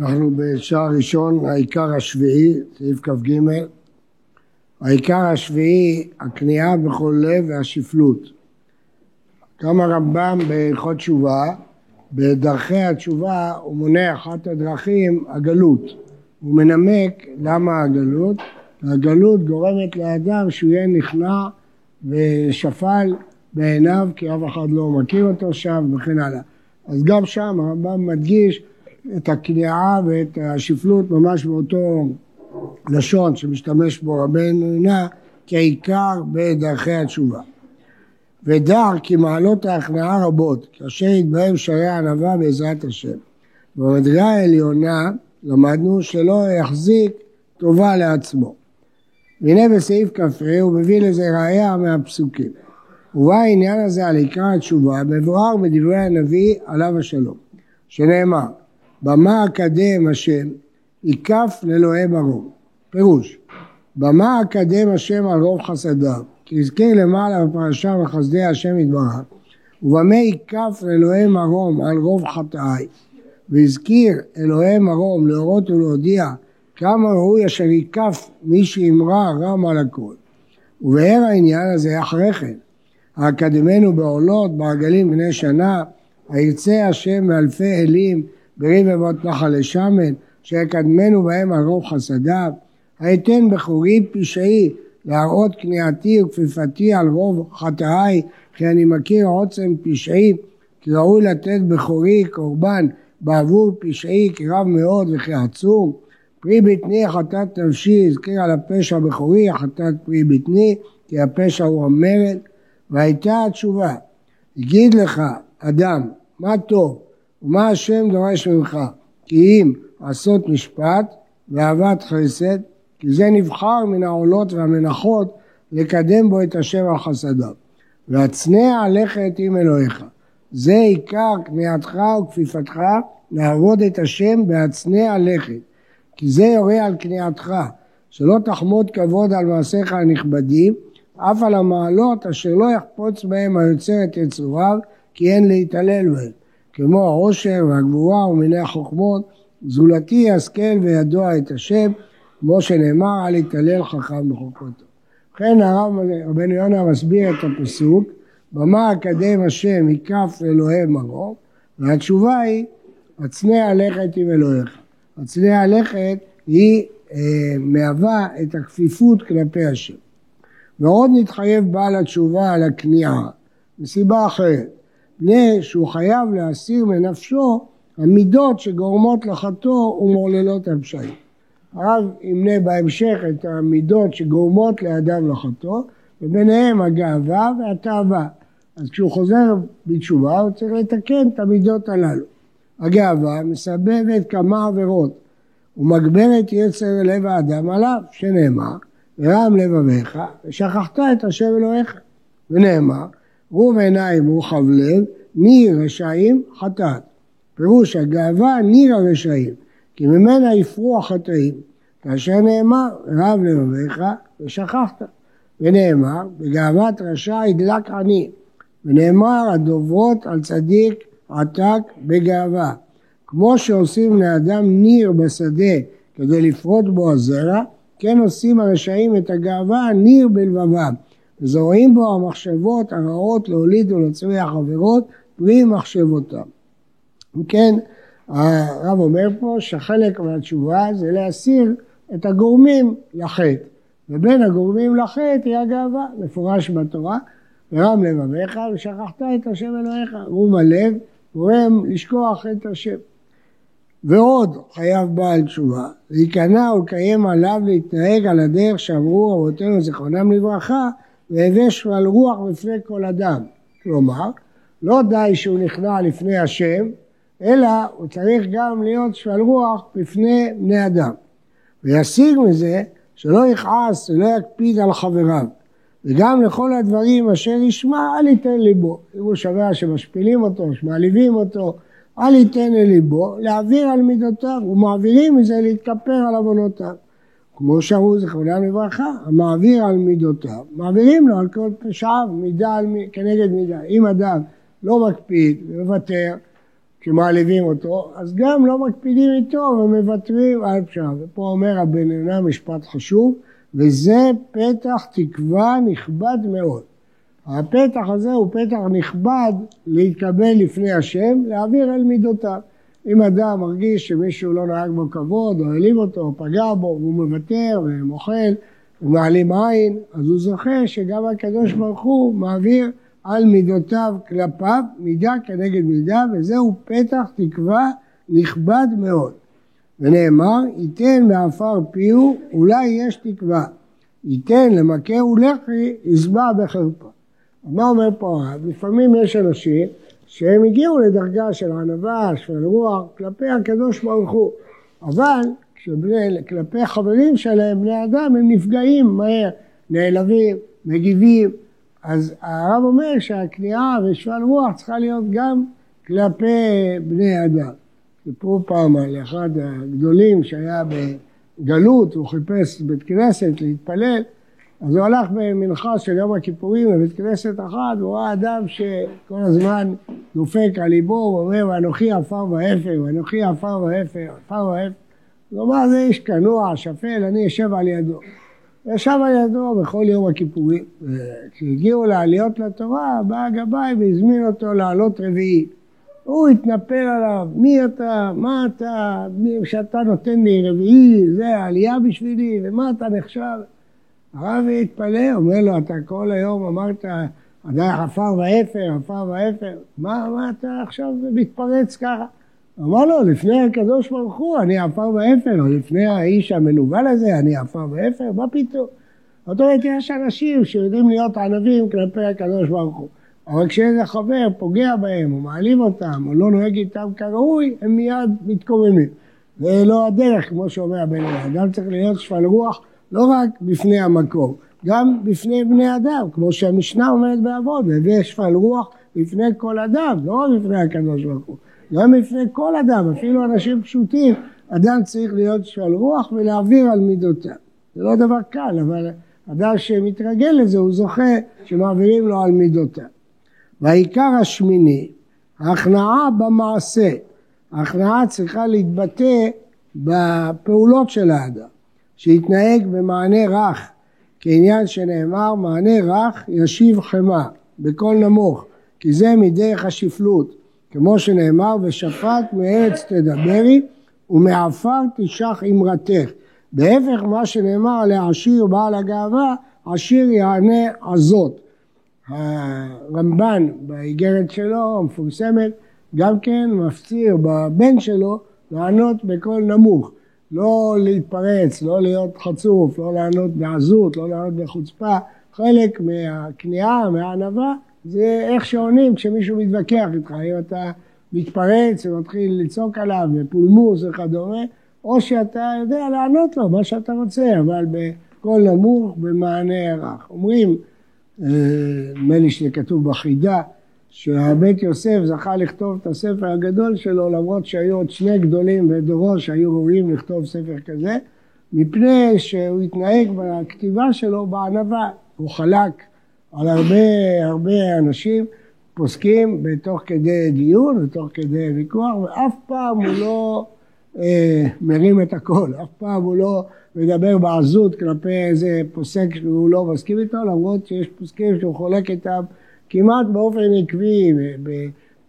אנחנו בשער ראשון, העיקר השביעי, סעיף כ"ג. העיקר השביעי, הכניעה בכל לב והשפלות. גם הרמב"ם בהלכות תשובה, בדרכי התשובה הוא מונה אחת הדרכים, הגלות. הוא מנמק למה הגלות. הגלות גורמת לאדם שהוא יהיה נכנע ושפל בעיניו כי אף אחד לא מכיר אותו שם וכן הלאה. אז גם שם הרמב"ם מדגיש את הכניעה ואת השפלות ממש באותו לשון שמשתמש בו רבנו עינה כעיקר בדרכי התשובה. ודע כי מעלות ההכנעה רבות, כאשר יתבהם שערי הענווה בעזרת השם. במדרגה העליונה למדנו שלא יחזיק טובה לעצמו. והנה בסעיף כ"ה הוא מביא לזה ראייה מהפסוקים. ובא העניין הזה על עיקר התשובה מבואר בדברי הנביא עליו השלום, שנאמר במה אקדם השם ייקף לאלוהי ברום. פירוש, במה אקדם השם על רוב חסדיו, כי הזכיר למעלה בפרשה בחסדי השם יתברך, ובמה ייקף לאלוהי מרום על רוב חטאי, והזכיר אלוהי מרום להורות ולהודיע כמה ראוי אשר ייקף מי שאמרה רם על הכל. ובאר העניין הזה אחרי כן, האקדמנו בעולות, בעגלים בני שנה, הירצה השם מאלפי אלים בריב אבות נחל לשמן, שיקדמנו בהם על רוב חסדיו, היתן בכורי פשעי להראות כניעתי וכפיפתי על רוב חטאי, כי אני מכיר עוצם פשעי, כי ראוי לתת בכורי קורבן בעבור פשעי כי רב מאוד וכי עצום. פרי בטני חטאת נפשי, הזכיר על הפשע בכורי, חטאת פרי בטני, כי הפשע הוא המרד, והייתה התשובה, הגיד לך אדם, מה טוב, ומה השם דורש ממך? כי אם עשות משפט ואהבת חסד, כי זה נבחר מן העולות והמנחות לקדם בו את השם על חסדיו. והצנע לכת עם אלוהיך. זה עיקר כניעתך וכפיפתך לעבוד את השם בהצנע לכת. כי זה יורה על כניעתך, שלא תחמוד כבוד על מעשיך הנכבדים, אף על המעלות אשר לא יחפוץ בהם היוצר את יצוריו, כי אין להתעלל בהם. כמו העושר והגבורה ומיני החוכמות, זולתי השכל וידוע את השם, כמו שנאמר, אל יתעלל חכם בחוקותו. ובכן הרב רבנו יונה מסביר את הפסוק, במה אקדם השם יקף אלוהי מרום, והתשובה היא, הצנע לכת עם אלוהיך. הצנע לכת היא אה, מהווה את הכפיפות כלפי השם. ועוד נתחייב בעל התשובה על הכניעה, מסיבה אחרת. מפני שהוא חייב להסיר מנפשו המידות שגורמות לחטוא ומעוללות הפשעים. הרב ימנה בהמשך את המידות שגורמות לאדם לחטוא, וביניהם הגאווה והתאווה. אז כשהוא חוזר בתשובה הוא צריך לתקן את המידות הללו. הגאווה מסבבת כמה עבירות ומגברת יצר לב האדם עליו, שנאמר, ורם לבביך ושכחת את השם אלוהיך. ונאמר, רוב עיניים רוחב לב, ניר רשעים חטאת. פירוש הגאווה ניר הרשעים, כי ממנה יפרו החטאים. כאשר נאמר, רב לבביך ושכחת. ונאמר, בגאוות רשע ידלק עני. ונאמר, הדוברות על צדיק עתק בגאווה. כמו שעושים לאדם ניר בשדה כדי לפרוט בו הזרע, כן עושים הרשעים את הגאווה ניר בלבבם. וזורעים בו המחשבות הרעות להוליד ולהצמיח עבירות פרי מחשבותם. אם כן, הרב אומר פה שחלק מהתשובה זה להסיר את הגורמים לחטא, ובין הגורמים לחטא היא הגאווה, מפורש בתורה, ורם לבביך ושכחת את השם אלוהיך, רום הלב גורם לשכוח את השם. ועוד חייב בעל תשובה, להיכנע ולקיים עליו להתנהג על הדרך שאמרו רבותינו זיכרונם לברכה והווה שפל רוח בפני כל אדם. כלומר, לא די שהוא נכנע לפני השם, אלא הוא צריך גם להיות שפל רוח בפני בני אדם. וישיג מזה שלא יכעס ולא יקפיד על חבריו. וגם לכל הדברים אשר ישמע, אל ייתן ליבו. אם הוא שומע שמשפילים אותו, שמעליבים אותו, אל ייתן לליבו, להעביר על מידותיו, ומעבירים מזה להתכפר על עוונותיו. כמו שאמרו זכרונם לברכה, המעביר על מידותיו, מעבירים לו על כל פשעיו, מידה על, כנגד מידה. אם אדם לא מקפיד ומוותר, שמעליבים אותו, אז גם לא מקפידים איתו ומוותרים על פשעה. ופה אומר הבן עונה משפט חשוב, וזה פתח תקווה נכבד מאוד. הפתח הזה הוא פתח נכבד להתקבל לפני השם, להעביר אל מידותיו. אם אדם מרגיש שמישהו לא נהג בו כבוד, או העליב אותו, או פגע בו, והוא מוותר ומוחל, ומעלים עין, אז הוא זוכה שגם הקדוש ברוך הוא מעביר על מידותיו כלפיו, מידה כנגד מידה, וזהו פתח תקווה נכבד מאוד. ונאמר, ייתן מעפר פיהו, אולי יש תקווה. ייתן למכה ולחי, ישבע בחרפה. מה אומר פה הרב? לפעמים יש אנשים שהם הגיעו לדרגה של ענווה, של רוח, כלפי הקדוש ברוך הוא, אבל כשבני, כלפי חברים שלהם, בני אדם, הם נפגעים מהר, נעלבים, מגיבים, אז הרב אומר שהכניעה ושפל רוח צריכה להיות גם כלפי בני אדם. סיפרו פעם על אחד הגדולים שהיה בגלות, הוא חיפש בית כנסת להתפלל, אז הוא הלך במנחה של יום הכיפורים בבית כנסת אחד, והוא ראה אדם שכל הזמן דופק על ליבו, הוא אומר, ואנוכי עפר ואפר, ואנוכי עפר ואפר, עפר ואפר. הוא אמר, זה איש כנוע, שפל, אני אשב על ידו. ישב על ידו בכל יום הכיפורים. כשהגיעו לעליות לתורה, בא הגבאי והזמין אותו לעלות רביעי. הוא התנפל עליו, מי אתה, מה אתה, שאתה נותן לי רביעי, זה העלייה בשבילי, ומה אתה נחשב? הרב התפלא, אומר לו, אתה כל היום אמרת, עדיין עפר ואפר, עפר ואפר, מה, מה אתה עכשיו מתפרץ ככה? אמר לו, לפני הקדוש ברוך הוא אני עפר ואפר, או לפני האיש המנוול הזה אני עפר ואפר, מה פתאום? זאת אומרת, יש אנשים שיודעים להיות ענבים כלפי הקדוש ברוך הוא, אבל כשאיזה חבר פוגע בהם, או מעליב אותם, או לא נוהג איתם כראוי, הם מיד מתקוממים. זה לא הדרך, כמו שאומר הבן אדם. אדם צריך להיות שפל רוח לא רק בפני המקום, גם בפני בני אדם, כמו שהמשנה אומרת באבות, והביא שפל רוח בפני כל אדם, לא רק בפני הקדוש ברוך הוא. גם בפני כל אדם, אפילו אנשים פשוטים, אדם צריך להיות שפל רוח ולהעביר על מידותיו. זה לא דבר קל, אבל אדם שמתרגל לזה, הוא זוכה שמעבירים לו על מידותיו. והעיקר השמיני, ההכנעה במעשה. ההכנעה צריכה להתבטא בפעולות של האדם, שיתנהג במענה רך, כעניין שנאמר, מענה רך ישיב חמה, בקול נמוך, כי זה מדרך השפלות. כמו שנאמר, ושפט מארץ תדברי ומעפר תשח אמרתך. בהפך מה שנאמר לעשיר בעל הגאווה, עשיר יענה עזות. הרמב"ן באיגרת שלו המפורסמת גם כן מפציר בבן שלו לענות בקול נמוך, לא להתפרץ, לא להיות חצוף, לא לענות בעזות, לא לענות בחוצפה, חלק מהכניעה, מהענווה, זה איך שעונים כשמישהו מתווכח איתך, אם אתה מתפרץ ומתחיל לצעוק עליו בפולמוס וכדומה, או שאתה יודע לענות לו מה שאתה רוצה, אבל בקול נמוך, במענה רך. אומרים, אה, נדמה לי שזה כתוב בחידה, שהבית יוסף זכה לכתוב את הספר הגדול שלו למרות שהיו עוד שני גדולים בדורו שהיו ראויים לכתוב ספר כזה מפני שהוא התנהג בכתיבה שלו בענווה, הוא חלק על הרבה הרבה אנשים פוסקים בתוך כדי דיון ותוך כדי ויכוח ואף פעם הוא לא אה, מרים את הכל, אף פעם הוא לא מדבר בעזות כלפי איזה פוסק שהוא לא מסכים איתו למרות שיש פוסקים שהוא חולק איתם כמעט באופן עקבי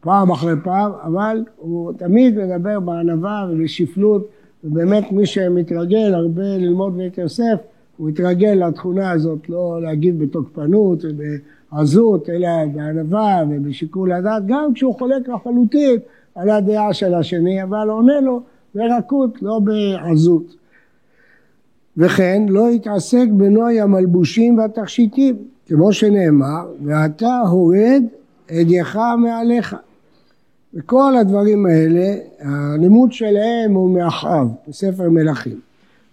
פעם אחרי פעם אבל הוא תמיד מדבר בענווה ובשפלות ובאמת מי שמתרגל הרבה ללמוד בית יוסף הוא התרגל לתכונה הזאת, לא להגיב בתוקפנות ובעזות, אלא בענווה ובשיקול הדעת, גם כשהוא חולק לחלוטין על הדעה של השני, אבל עונה לו ברכות, לא בעזות. וכן לא יתעסק בנוי המלבושים והתכשיטים, כמו שנאמר, ואתה הורד אדיך מעליך. וכל הדברים האלה, הלימוד שלהם הוא מאחאב, בספר מלכים.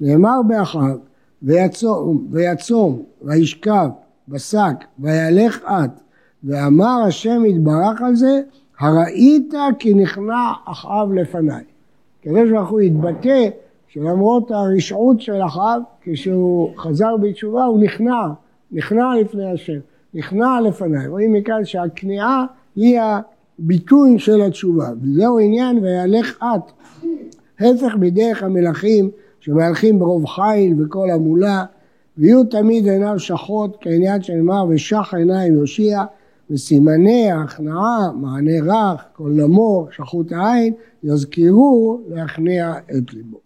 נאמר באחאב ויצום, ויצום, וישכב בשק, וילך את, ואמר השם יתברך על זה, הראית כי נכנע אחאב לפניי. הקדוש ברוך הוא התבטא שלמרות הרשעות של אחאב, כשהוא חזר בתשובה הוא נכנע, נכנע לפני השם, נכנע לפניי. רואים מכאן שהכניעה היא ביטוי של התשובה, וזהו עניין וילך את. הפך מדרך המלכים שמהלכים ברוב חיל וכל המולה, ויהיו תמיד עיניו שחות כעניין שנאמר ושח עיניים יושיע, וסימני ההכנעה, מענה רך, כל נמור, שחות העין, יזכירו להכניע את ליבו.